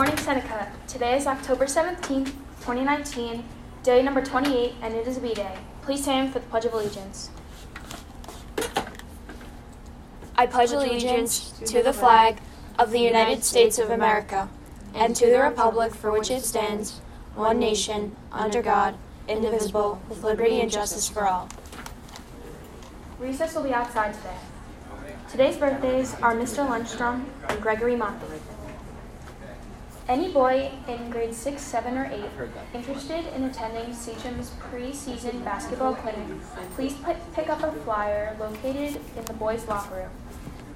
morning, Seneca. Today is October 17th, 2019, day number 28, and it is a B Day. Please stand for the Pledge of Allegiance. I pledge allegiance to the flag of the United States of America and to the republic for which it stands, one nation, under God, indivisible, with liberty and justice for all. Recess will be outside today. Today's birthdays are Mr. Lundstrom and Gregory Monty. Any boy in grade 6, 7, or 8 interested in attending Seacham's preseason basketball clinic, please pick up a flyer located in the boys' locker room.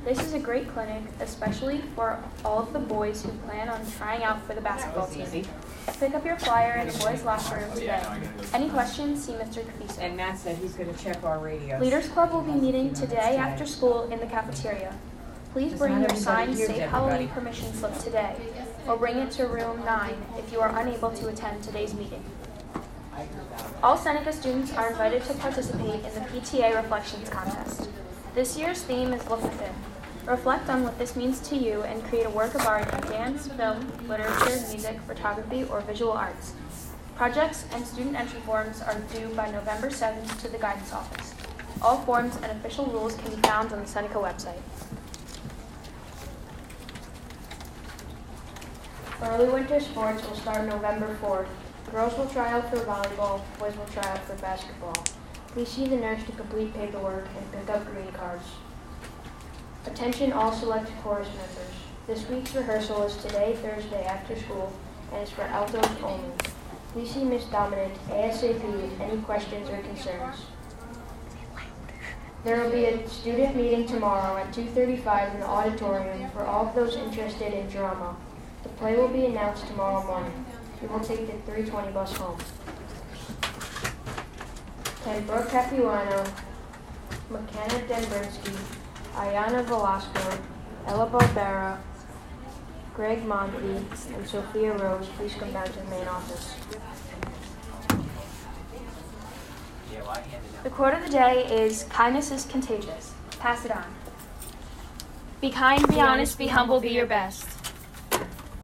This is a great clinic, especially for all of the boys who plan on trying out for the basketball team. Pick up your flyer in the boys' locker room today. Any questions, see Mr. Kafiso. And Matt said he's gonna check our radio. Leaders Club will be meeting today after school in the cafeteria. Please bring your signed Safe. Halloween permission slip today, or bring it to room 9 if you are unable to attend today's meeting. All Seneca students are invited to participate in the PTA Reflections Contest. This year's theme is Look Within. Reflect on what this means to you and create a work of art in dance, film, literature, music, photography, or visual arts. Projects and student entry forms are due by November 7th to the guidance office. All forms and official rules can be found on the Seneca website. Early winter sports will start November 4th. Girls will try out for volleyball, boys will try out for basketball. Please see the nurse to complete paperwork and pick up green cards. Attention all select chorus members. This week's rehearsal is today, Thursday, after school, and is for outdoors only. Please see Miss Dominic ASAP any questions or concerns. There will be a student meeting tomorrow at 2:35 in the auditorium for all of those interested in drama. The play will be announced tomorrow morning. We will take the 320 bus home. Can Brooke Capuano, McKenna Dembrinsky, Ayana Velasco, Ella Barbera, Greg Monty, and Sophia Rose please come down to the main office. The quote of the day is Kindness is contagious. Pass it on. Be kind, be honest, be humble, be your best.